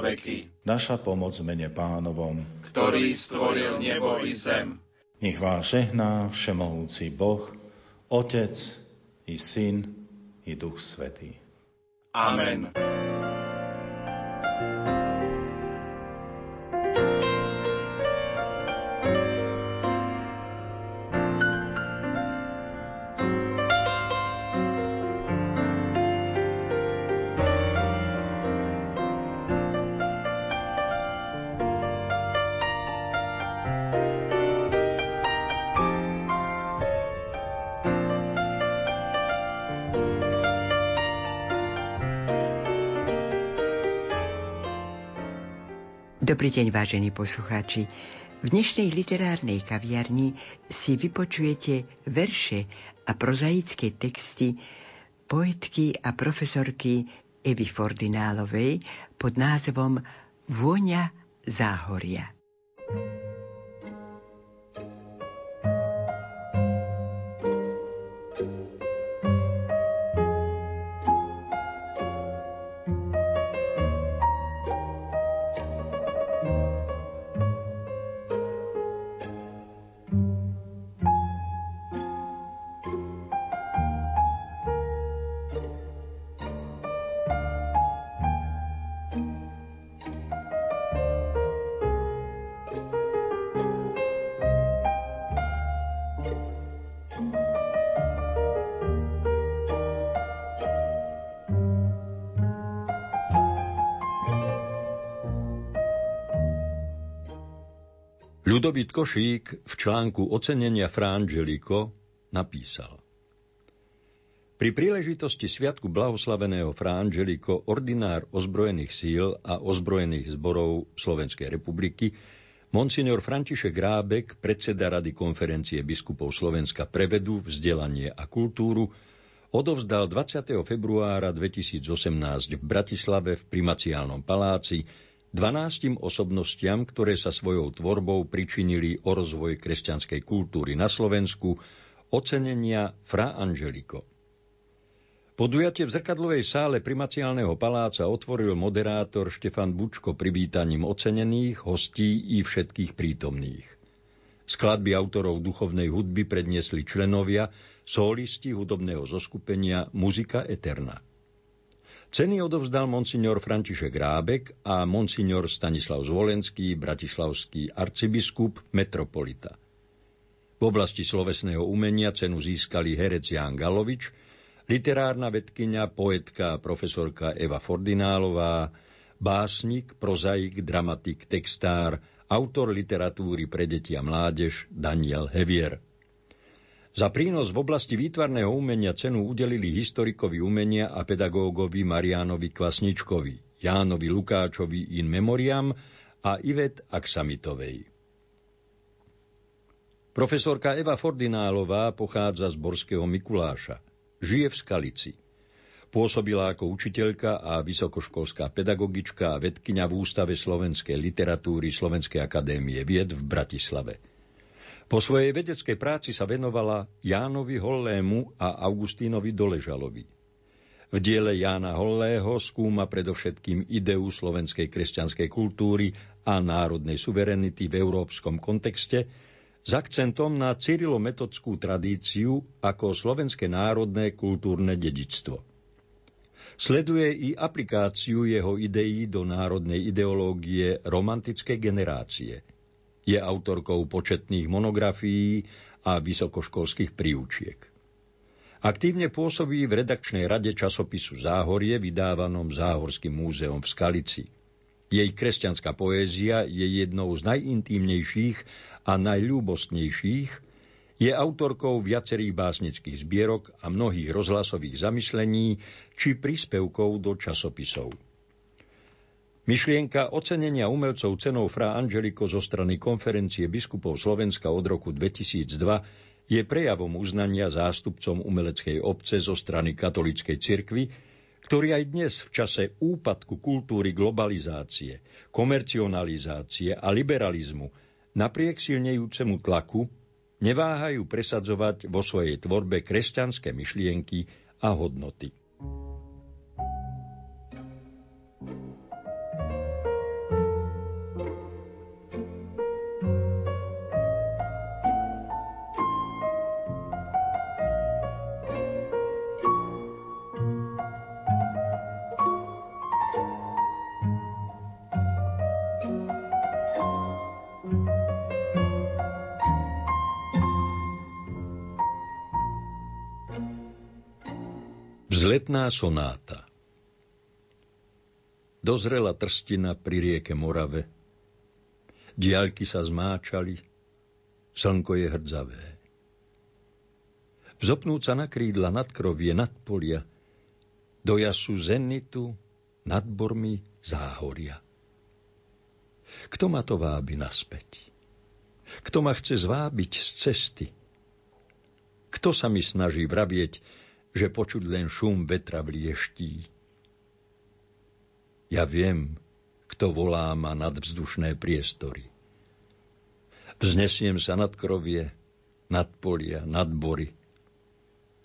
na veky. Naša pomoc mene pánovom, ktorý stvoril nebo i zem. Nech vás žehná všemohúci Boh, Otec i Syn i Duch Svetý. Amen. Dobrý deň, vážení poslucháči. V dnešnej literárnej kaviarni si vypočujete verše a prozaické texty poetky a profesorky Evy Fordinálovej pod názvom Vôňa záhoria. Ľudovít Košík v článku Ocenenia Fra napísal Pri príležitosti Sviatku blahoslaveného Fra ordinár ozbrojených síl a ozbrojených zborov Slovenskej republiky Monsignor František Rábek, predseda Rady konferencie biskupov Slovenska pre vedu, vzdelanie a kultúru, odovzdal 20. februára 2018 v Bratislave v primaciálnom paláci 12 osobnostiam, ktoré sa svojou tvorbou pričinili o rozvoj kresťanskej kultúry na Slovensku, ocenenia Fra Angelico. Podujatie v zrkadlovej sále primaciálneho paláca otvoril moderátor Štefan Bučko privítaním ocenených, hostí i všetkých prítomných. Skladby autorov duchovnej hudby predniesli členovia, solisti hudobného zoskupenia Muzika Eterna. Ceny odovzdal monsignor František Rábek a monsignor Stanislav Zvolenský, bratislavský arcibiskup, metropolita. V oblasti slovesného umenia cenu získali herec Ján Galovič, literárna vedkynia, poetka a profesorka Eva Fordinálová, básnik, prozaik, dramatik, textár, autor literatúry pre deti a mládež Daniel Hevier. Za prínos v oblasti výtvarného umenia cenu udelili historikovi umenia a pedagógovi Marianovi Kvasničkovi, Jánovi Lukáčovi in memoriam a Ivet Aksamitovej. Profesorka Eva Fordinálová pochádza z Borského Mikuláša. Žije v Skalici. Pôsobila ako učiteľka a vysokoškolská pedagogička a vedkynia v Ústave slovenskej literatúry Slovenskej akadémie vied v Bratislave. Po svojej vedeckej práci sa venovala Jánovi Hollému a Augustínovi Doležalovi. V diele Jána Hollého skúma predovšetkým ideu slovenskej kresťanskej kultúry a národnej suverenity v európskom kontexte s akcentom na cyrilometodskú tradíciu ako slovenské národné kultúrne dedičstvo. Sleduje i aplikáciu jeho ideí do národnej ideológie romantickej generácie – je autorkou početných monografií a vysokoškolských príučiek. Aktívne pôsobí v redakčnej rade časopisu Záhorie, vydávanom Záhorským múzeom v Skalici. Jej kresťanská poézia je jednou z najintímnejších a najľúbostnejších, je autorkou viacerých básnických zbierok a mnohých rozhlasových zamyslení či príspevkov do časopisov. Myšlienka ocenenia umelcov cenou Fra Angelico zo strany konferencie biskupov Slovenska od roku 2002 je prejavom uznania zástupcom umeleckej obce zo strany katolickej cirkvy, ktorí aj dnes v čase úpadku kultúry globalizácie, komercionalizácie a liberalizmu napriek silnejúcemu tlaku neváhajú presadzovať vo svojej tvorbe kresťanské myšlienky a hodnoty. Vzletná sonáta Dozrela trstina pri rieke Morave. Diaľky sa zmáčali, slnko je hrdzavé. Vzopnúť sa na krídla nad krovie, nad polia, do jasu zenitu, nad bormi záhoria. Kto ma to vábi naspäť? Kto ma chce zvábiť z cesty? Kto sa mi snaží vravieť, že počuť len šum vetra v lieští? Ja viem, kto volá ma nad vzdušné priestory. Vznesiem sa nad krovie, nad polia, nad bory.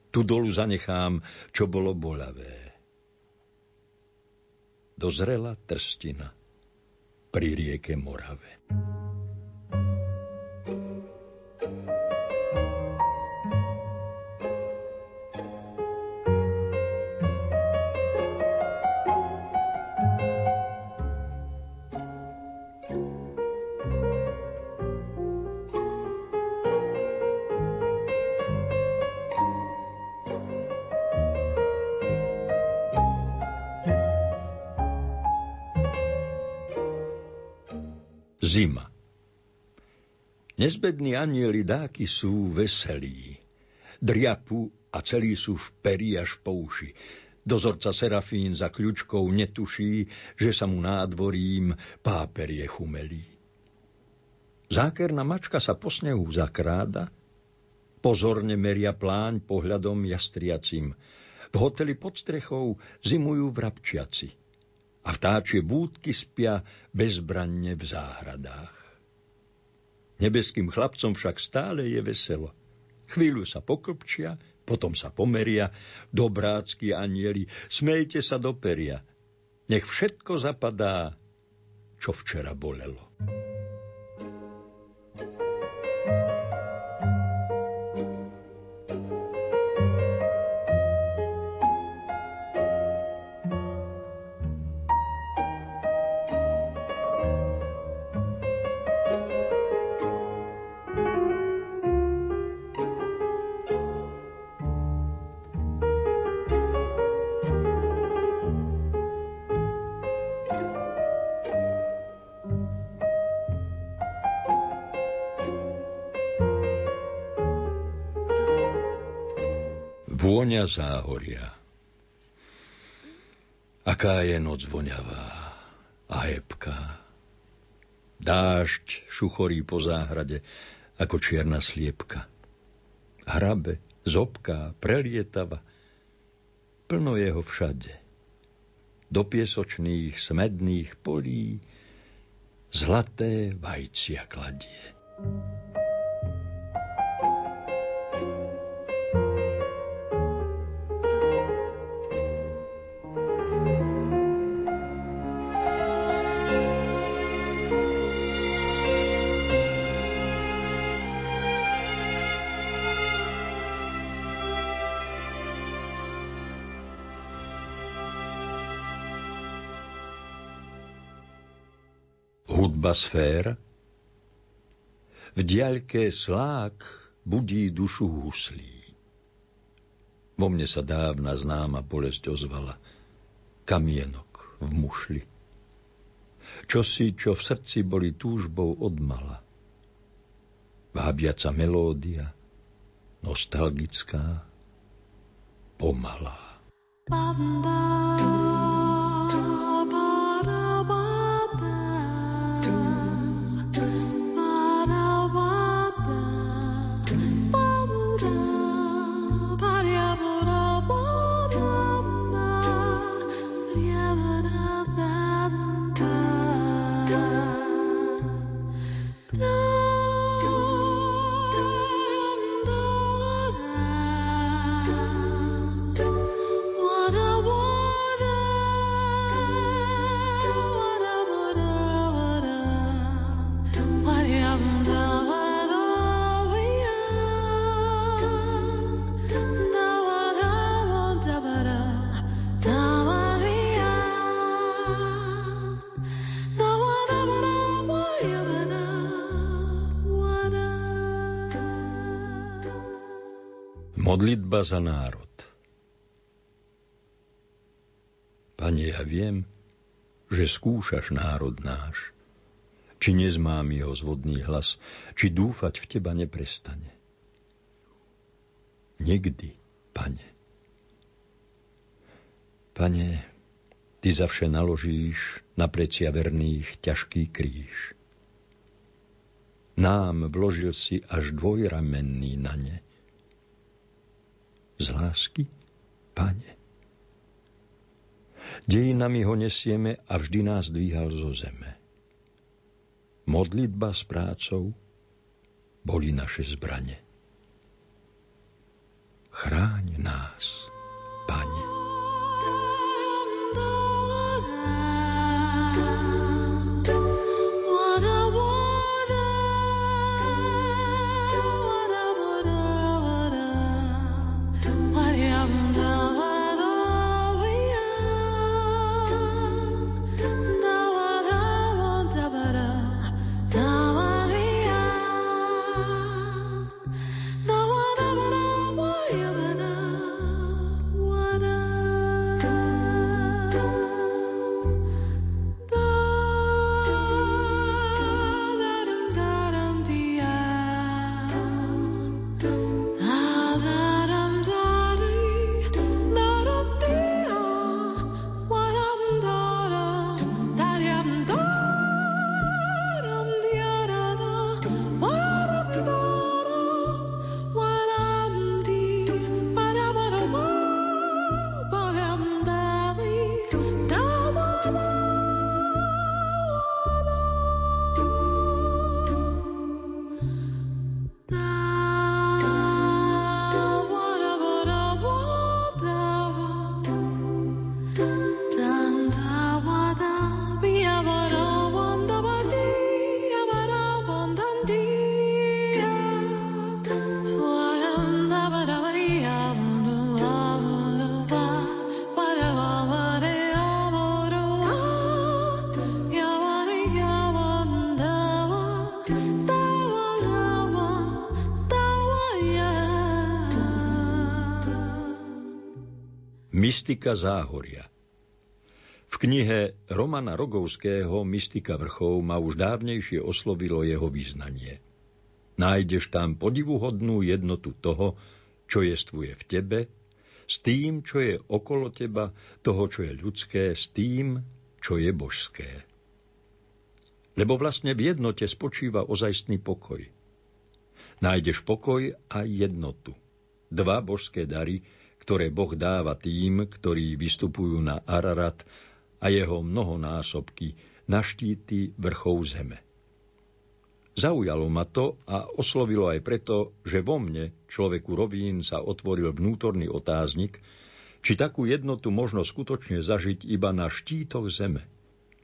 Tu dolu zanechám, čo bolo bolavé. Dozrela trstina pri rieke Morave. Zima. Nezbední anieli dáky sú veselí. Driapu a celí sú v peri až po uši. Dozorca Serafín za kľučkou netuší, že sa mu nádvorím páperie chumelí. Zákerná mačka sa po snehu zakráda, pozorne meria pláň pohľadom jastriacim. V hoteli pod strechou zimujú vrabčiaci a vtáčie búdky spia bezbranne v záhradách. Nebeským chlapcom však stále je veselo. Chvíľu sa poklpčia, potom sa pomeria, dobrácky anieli, smejte sa do peria. Nech všetko zapadá, čo včera bolelo. Vôňa záhoria. Aká je noc voňavá a hebká. Dážď šuchorí po záhrade ako čierna sliepka. Hrabe, zobká, prelietava. Plno jeho všade. Do piesočných, smedných polí zlaté vajcia kladie. thank you hudba sfér, v diaľke slák budí dušu huslí. Vo mne sa dávna známa bolesť ozvala, kamienok v mušli. Čo si, čo v srdci boli túžbou odmala. Vábiaca melódia, nostalgická, pomalá. Banda. Modlitba za národ Pane, ja viem, že skúšaš národ náš, či nezmám jeho zvodný hlas, či dúfať v teba neprestane. Nikdy, pane. Pane, ty zavše naložíš na precia verných ťažký kríž. Nám vložil si až dvojramenný na ne. Z lásky, pane. Dejinami ho nesieme a vždy nás dvíhal zo zeme. Modlitba s prácou boli naše zbranie. Chráň nás, Pane. Mystika záhoria V knihe Romana Rogovského Mystika vrchov ma už dávnejšie oslovilo jeho význanie. Nájdeš tam podivuhodnú jednotu toho, čo jestvuje v tebe, s tým, čo je okolo teba, toho, čo je ľudské, s tým, čo je božské. Lebo vlastne v jednote spočíva ozajstný pokoj. Nájdeš pokoj a jednotu. Dva božské dary, ktoré Boh dáva tým, ktorí vystupujú na Ararat a jeho mnohonásobky na štíty vrchov zeme. Zaujalo ma to a oslovilo aj preto, že vo mne, človeku rovín, sa otvoril vnútorný otáznik, či takú jednotu možno skutočne zažiť iba na štítoch zeme –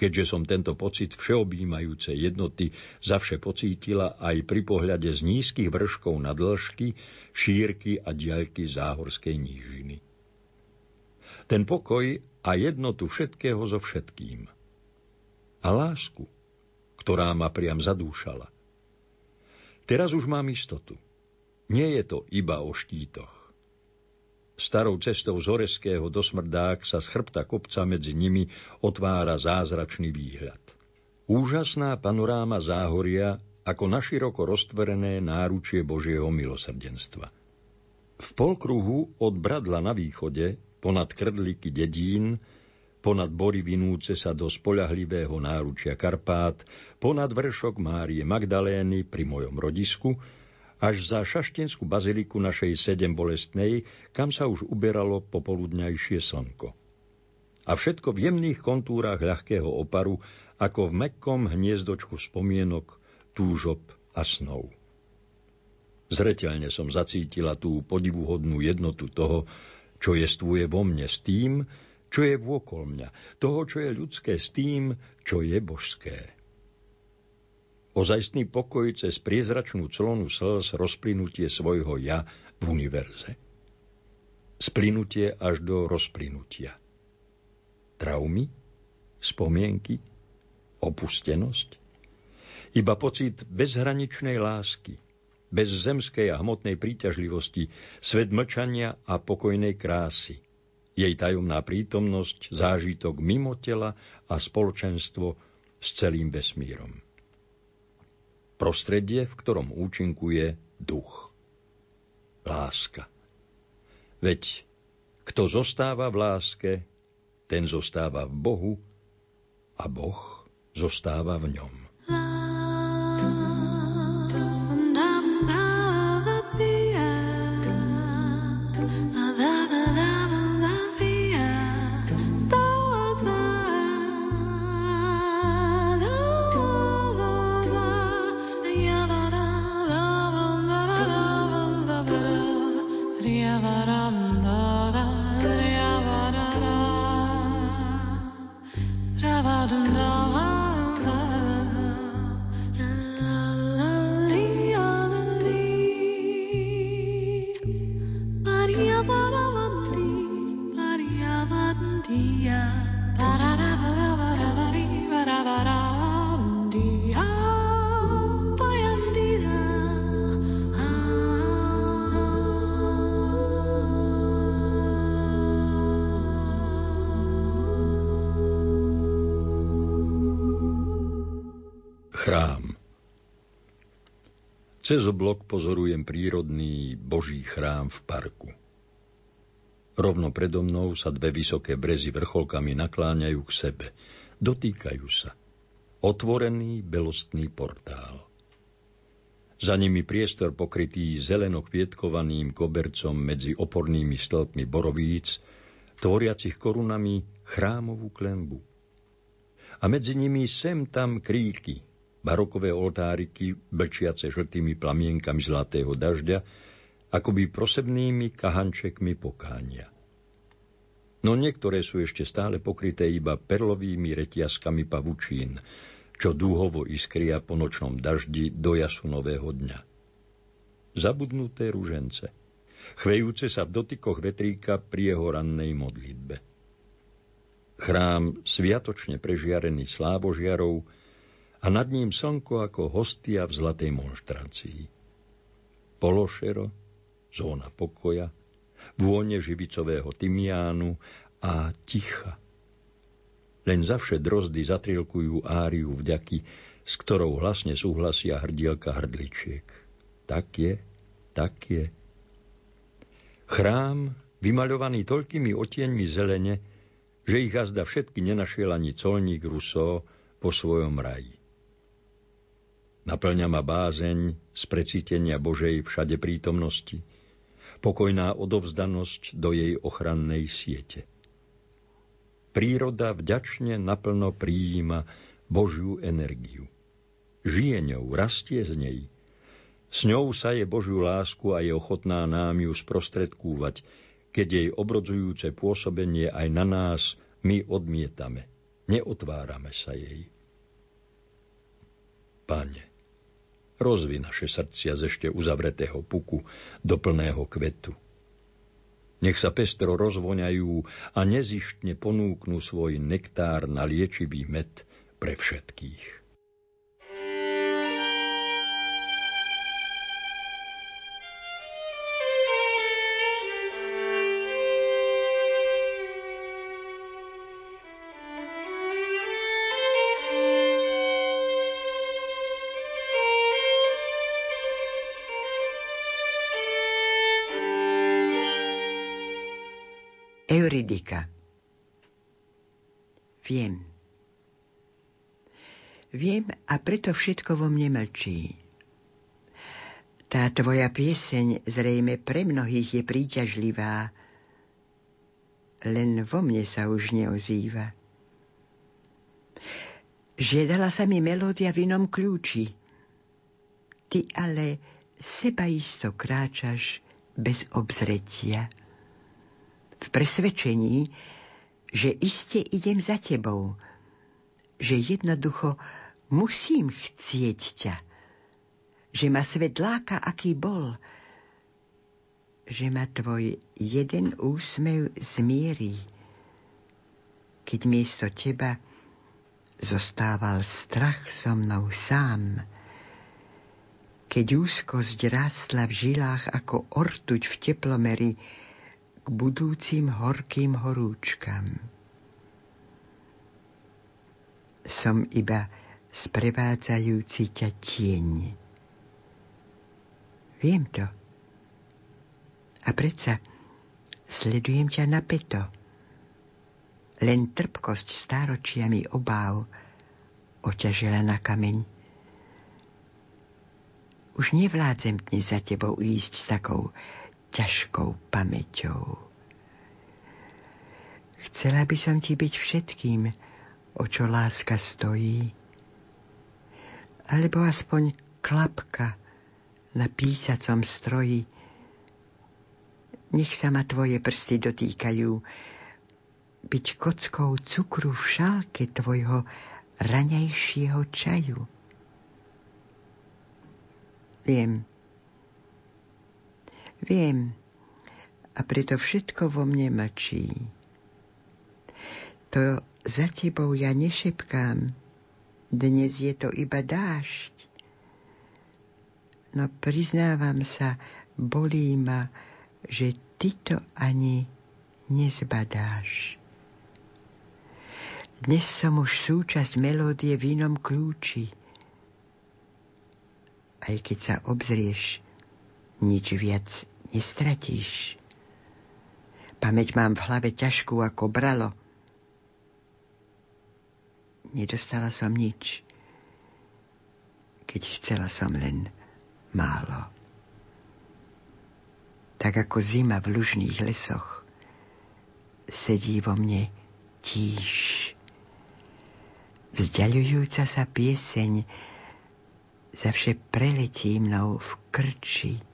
keďže som tento pocit všeobjímajúcej jednoty zavše pocítila aj pri pohľade z nízkych vrškov na dĺžky, šírky a diaľky záhorskej nížiny. Ten pokoj a jednotu všetkého so všetkým. A lásku, ktorá ma priam zadúšala. Teraz už mám istotu. Nie je to iba o štítoch. Starou cestou z Oreského do Smrdák sa z chrbta kopca medzi nimi otvára zázračný výhľad. Úžasná panoráma záhoria ako naširoko roztvorené náručie Božieho milosrdenstva. V polkruhu od Bradla na východe, ponad krdliky dedín, ponad bory vinúce sa do spolahlivého náručia Karpát, ponad vršok Márie Magdalény pri mojom rodisku, až za šaštinskú baziliku našej sedem bolestnej, kam sa už uberalo popoludňajšie slnko. A všetko v jemných kontúrach ľahkého oparu, ako v mekkom hniezdočku spomienok, túžob a snov. Zreteľne som zacítila tú podivuhodnú jednotu toho, čo jestvuje vo mne s tým, čo je vôkol mňa, toho, čo je ľudské s tým, čo je božské. Ozajstný pokoj cez priezračnú clonu slz rozplynutie svojho ja v univerze. Splynutie až do rozplynutia. Traumy, spomienky, opustenosť. Iba pocit bezhraničnej lásky, bez zemskej a hmotnej príťažlivosti, svet mlčania a pokojnej krásy. jej tajomná prítomnosť, zážitok mimo tela a spoločenstvo s celým vesmírom. Prostredie, v ktorom účinkuje duch. Láska. Veď kto zostáva v láske, ten zostáva v Bohu a Boh zostáva v ňom. Cez oblok pozorujem prírodný boží chrám v parku. Rovno predo mnou sa dve vysoké brezy vrcholkami nakláňajú k sebe. Dotýkajú sa. Otvorený belostný portál. Za nimi priestor pokrytý zelenokvietkovaným kobercom medzi opornými stĺpmi borovíc, tvoriacich korunami chrámovú klembu. A medzi nimi sem tam kríky, barokové oltáriky, blčiace žltými plamienkami zlatého dažďa, akoby prosebnými kahančekmi pokánia. No niektoré sú ešte stále pokryté iba perlovými retiaskami pavučín, čo dúhovo iskria po nočnom daždi do jasu nového dňa. Zabudnuté ružence, chvejúce sa v dotykoch vetríka pri jeho rannej modlitbe. Chrám sviatočne prežiarený slávožiarov, a nad ním slnko ako hostia v zlatej monštrácii. Pološero, zóna pokoja, vône živicového tymiánu a ticha. Len zavše drozdy zatrilkujú áriu vďaky, s ktorou hlasne súhlasia hrdielka hrdličiek. Tak je, tak je. Chrám, vymaľovaný toľkými otieňmi zelene, že ich azda všetky nenašiel ani colník Rousseau po svojom raji. Naplňa ma bázeň z precítenia Božej všade prítomnosti, pokojná odovzdanosť do jej ochrannej siete. Príroda vďačne naplno prijíma Božiu energiu. Žije ňou, rastie z nej. S ňou sa je Božiu lásku a je ochotná nám ju sprostredkúvať, keď jej obrodzujúce pôsobenie aj na nás my odmietame. Neotvárame sa jej. Pane, rozvi naše srdcia z ešte uzavretého puku do plného kvetu. Nech sa pestro rozvoňajú a nezištne ponúknú svoj nektár na liečivý med pre všetkých. Euridika. Viem. Viem a preto všetko vo mne mlčí. Tá tvoja pieseň zrejme pre mnohých je príťažlivá, len vo mne sa už neozýva. Žiadala sa mi melódia v inom kľúči. Ty ale seba isto kráčaš bez obzretia v presvedčení, že iste idem za tebou, že jednoducho musím chcieť ťa, že ma svet láka, aký bol, že ma tvoj jeden úsmev zmierí, keď miesto teba zostával strach so mnou sám, keď úzkosť rástla v žilách ako ortuť v teplomeri, k budúcim horkým horúčkam. Som iba sprevádzajúci ťa tieň. Viem to. A predsa sledujem ťa napeto. Len trpkosť stáročiami obáv oťažila na kameň. Už nevládzem dnes za tebou ísť s takou ťažkou pamäťou. Chcela by som ti byť všetkým, o čo láska stojí, alebo aspoň klapka na písacom stroji. Nech sa ma tvoje prsty dotýkajú, byť kockou cukru v šálke tvojho raňajšieho čaju. Viem, Viem, a preto všetko vo mne mlčí. To za tebou ja nešepkám, dnes je to iba dážď. No priznávam sa, bolí ma, že ty to ani nezbadáš. Dnes som už súčasť melódie v inom kľúči. Aj keď sa obzrieš, nič viac nestratíš. Pamäť mám v hlave ťažkú ako bralo. Nedostala som nič, keď chcela som len málo. Tak ako zima v lužných lesoch sedí vo mne tíž. Vzdialujúca sa pieseň zavše preletí mnou v krči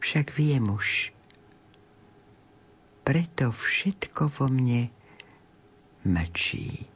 však viem už. Preto všetko vo mne mlčí.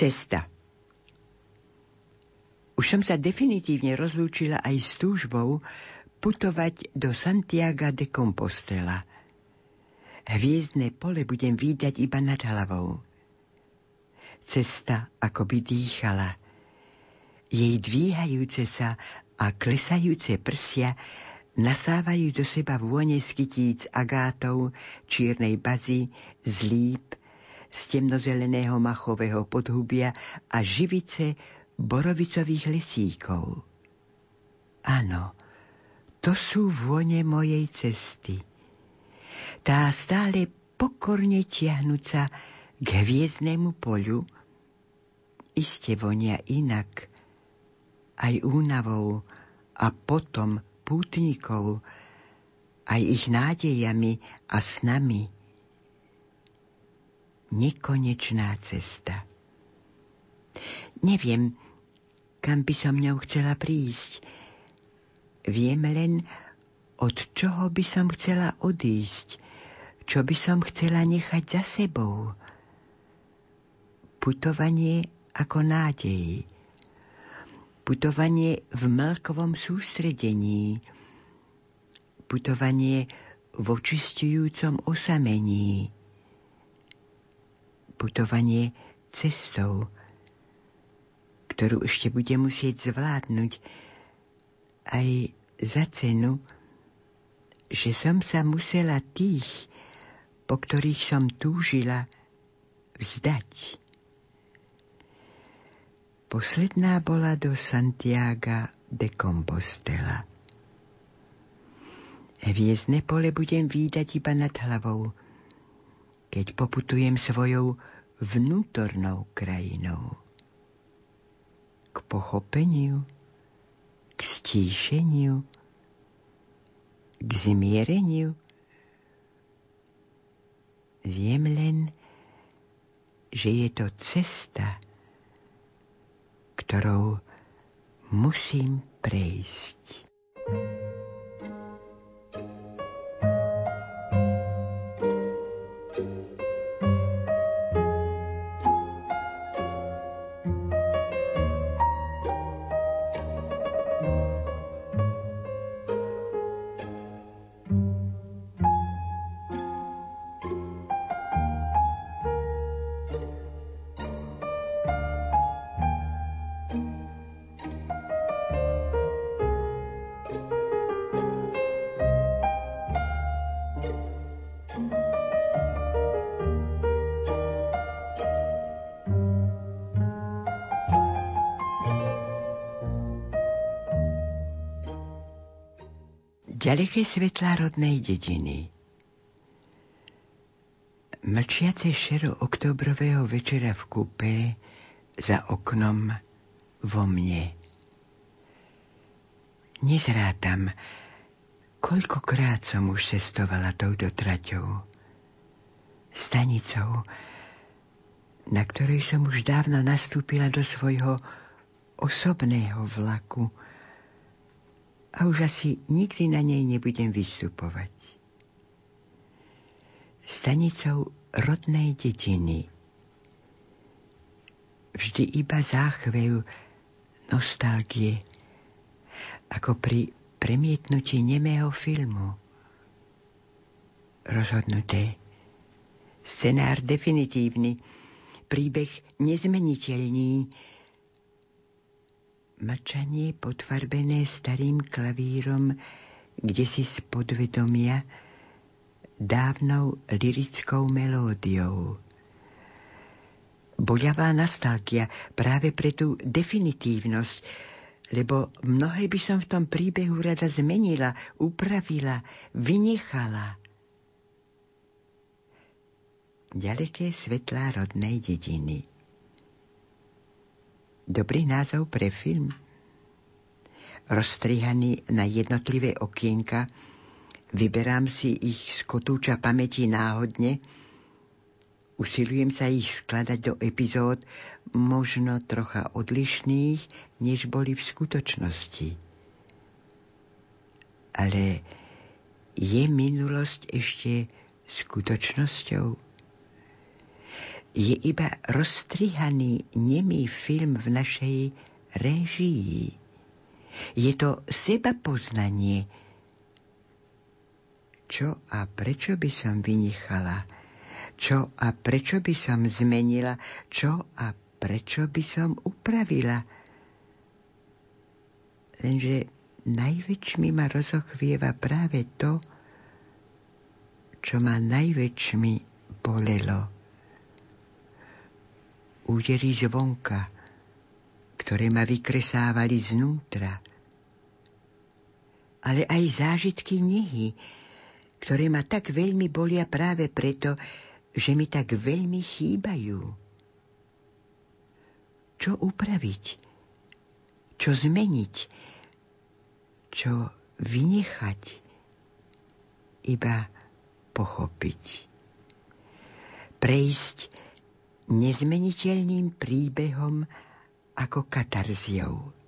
Cesta Už som sa definitívne rozlúčila aj s túžbou putovať do Santiago de Compostela. Hviezdne pole budem výdať iba nad hlavou. Cesta akoby dýchala. Jej dvíhajúce sa a klesajúce prsia nasávajú do seba vône skytíc agátov, čiernej bazy, zlíp, z temnozeleného machového podhubia a živice borovicových lesíkov. Áno, to sú vône mojej cesty. Tá stále pokorne tiahnuca k hviezdnému poľu iste vonia inak, aj únavou a potom pútnikov, aj ich nádejami a snami nekonečná cesta. Neviem, kam by som ňou chcela prísť. Viem len, od čoho by som chcela odísť, čo by som chcela nechať za sebou. Putovanie ako nádej. Putovanie v mlkovom sústredení. Putovanie v očistujúcom osamení putovanie cestou, ktorú ešte bude musieť zvládnuť aj za cenu, že som sa musela tých, po ktorých som túžila, vzdať. Posledná bola do Santiago de Compostela. Hviezdne pole budem výdať iba nad hlavou, keď poputujem svojou vnútornou krajinou. K pochopeniu k stíšeniu, k zmiereniu. Viem len, že je to cesta, ktorou musím prejsť. ďaleké svetlá rodnej dediny. Mlčiace šero oktobrového večera v kupé za oknom vo mne. Nezrátam, koľkokrát som už cestovala touto traťou, stanicou, na ktorej som už dávno nastúpila do svojho osobného vlaku, a už asi nikdy na nej nebudem vystupovať. Stanicou rodnej dediny. Vždy iba záchvev nostalgie, ako pri premietnutí nemého filmu. Rozhodnuté. Scenár definitívny, príbeh nezmeniteľný, Mlčanie potvarbené starým klavírom, kde si z podvedomia dávnou lirickou melódiou. Boľavá nostalgia práve pre tú definitívnosť, lebo mnohé by som v tom príbehu rada zmenila, upravila, vynechala. Ďaleké svetlá rodnej dediny. Dobrý názov pre film. Rozstrihaný na jednotlivé okienka, vyberám si ich z kotúča pamäti náhodne, usilujem sa ich skladať do epizód možno trocha odlišných, než boli v skutočnosti. Ale je minulosť ešte skutočnosťou? Je iba rozstrihaný nemý film v našej réžii. Je to seba poznanie. Čo a prečo by som vynechala? Čo a prečo by som zmenila? Čo a prečo by som upravila? Lenže najväčšmi ma rozochvieva práve to, čo ma najväčšmi bolelo údery zvonka, ktoré ma vykresávali znútra, ale aj zážitky nehy, ktoré ma tak veľmi bolia práve preto, že mi tak veľmi chýbajú. Čo upraviť? Čo zmeniť? Čo vynechať? Iba pochopiť. Prejsť nezmeniteľným príbehom ako katarziou.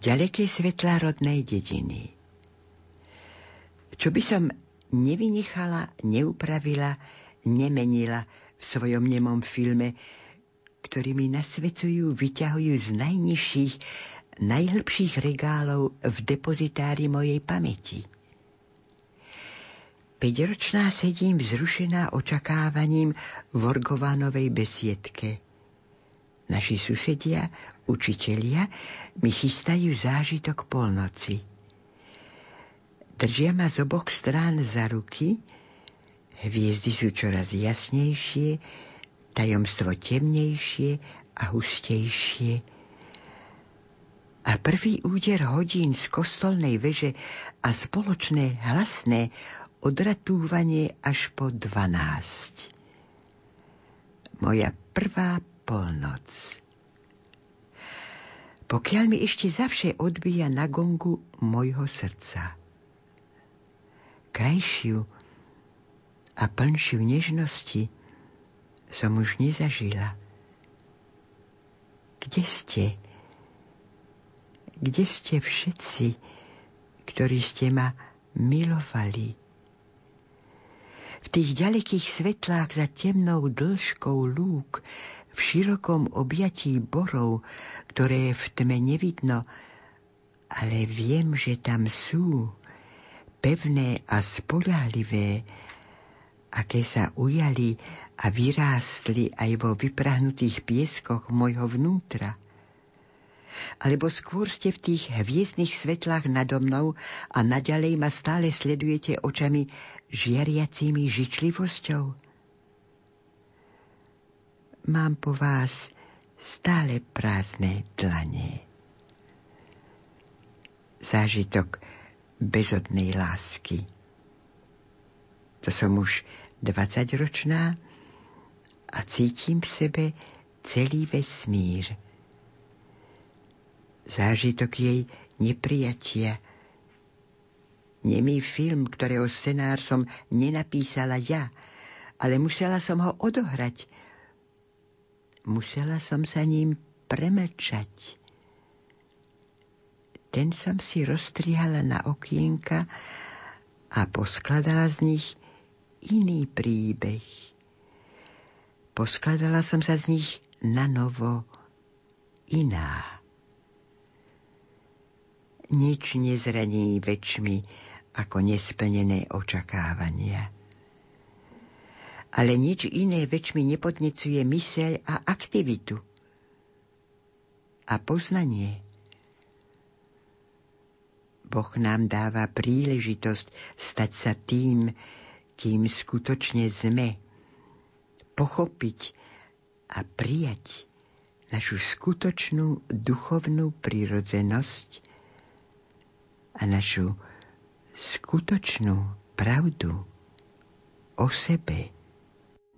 Ďaleké svetlá rodnej dediny. Čo by som nevynechala, neupravila, nemenila v svojom nemom filme, ktorý mi nasvecujú, vyťahujú z najnižších, najhlbších regálov v depozitári mojej pamäti. Peťročná sedím vzrušená očakávaním v Orgovanovej besiedke – Naši susedia, učitelia, mi chystajú zážitok polnoci. Držia ma z oboch strán za ruky, hviezdy sú čoraz jasnejšie, tajomstvo temnejšie a hustejšie. A prvý úder hodín z kostolnej veže a spoločné hlasné odratúvanie až po dvanásť. Moja prvá polnoc. Pokiaľ mi ešte zavše odbíja na gongu mojho srdca. Krajšiu a plnšiu nežnosti som už nezažila. Kde ste? Kde ste všetci, ktorí ste ma milovali? V tých ďalekých svetlách za temnou dĺžkou lúk, v širokom objatí borov, ktoré v tme nevidno, ale viem, že tam sú, pevné a spoľahlivé, aké sa ujali a vyrástli aj vo vyprahnutých pieskoch mojho vnútra. Alebo skôr ste v tých hviezdnych svetlách nado mnou a naďalej ma stále sledujete očami žiariacimi žičlivosťou? Mám po vás stále prázdne dlanie. Zážitok bezodnej lásky. To som už 20-ročná a cítim v sebe celý vesmír. Zážitok jej neprijatia. Nemý film, ktorého scenár som nenapísala ja, ale musela som ho odohrať. Musela som sa ním premlčať. Ten som si rozstrihala na okienka a poskladala z nich iný príbeh. Poskladala som sa z nich na novo iná. Nič nezraní väčšmi ako nesplnené očakávania. Ale nič iné väčšmi nepodnecuje myseľ a aktivitu a poznanie. Boh nám dáva príležitosť stať sa tým, kým skutočne sme, pochopiť a prijať našu skutočnú duchovnú prirodzenosť a našu skutočnú pravdu o sebe.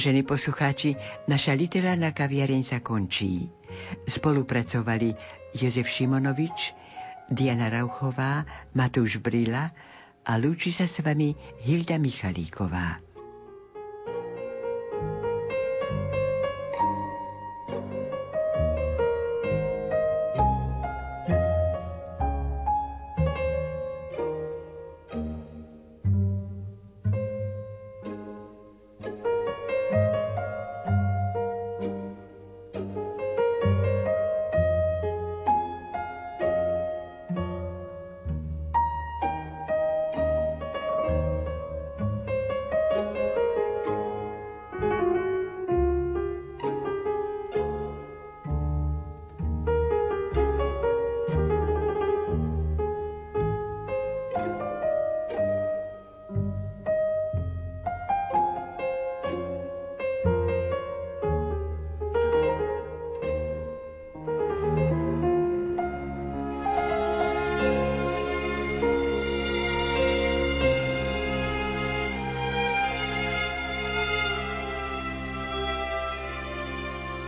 Vážení poslucháči, naša literárna kaviareň sa končí. Spolupracovali Jozef Šimonovič, Diana Rauchová, Matúš Brila a lúči sa s vami Hilda Michalíková.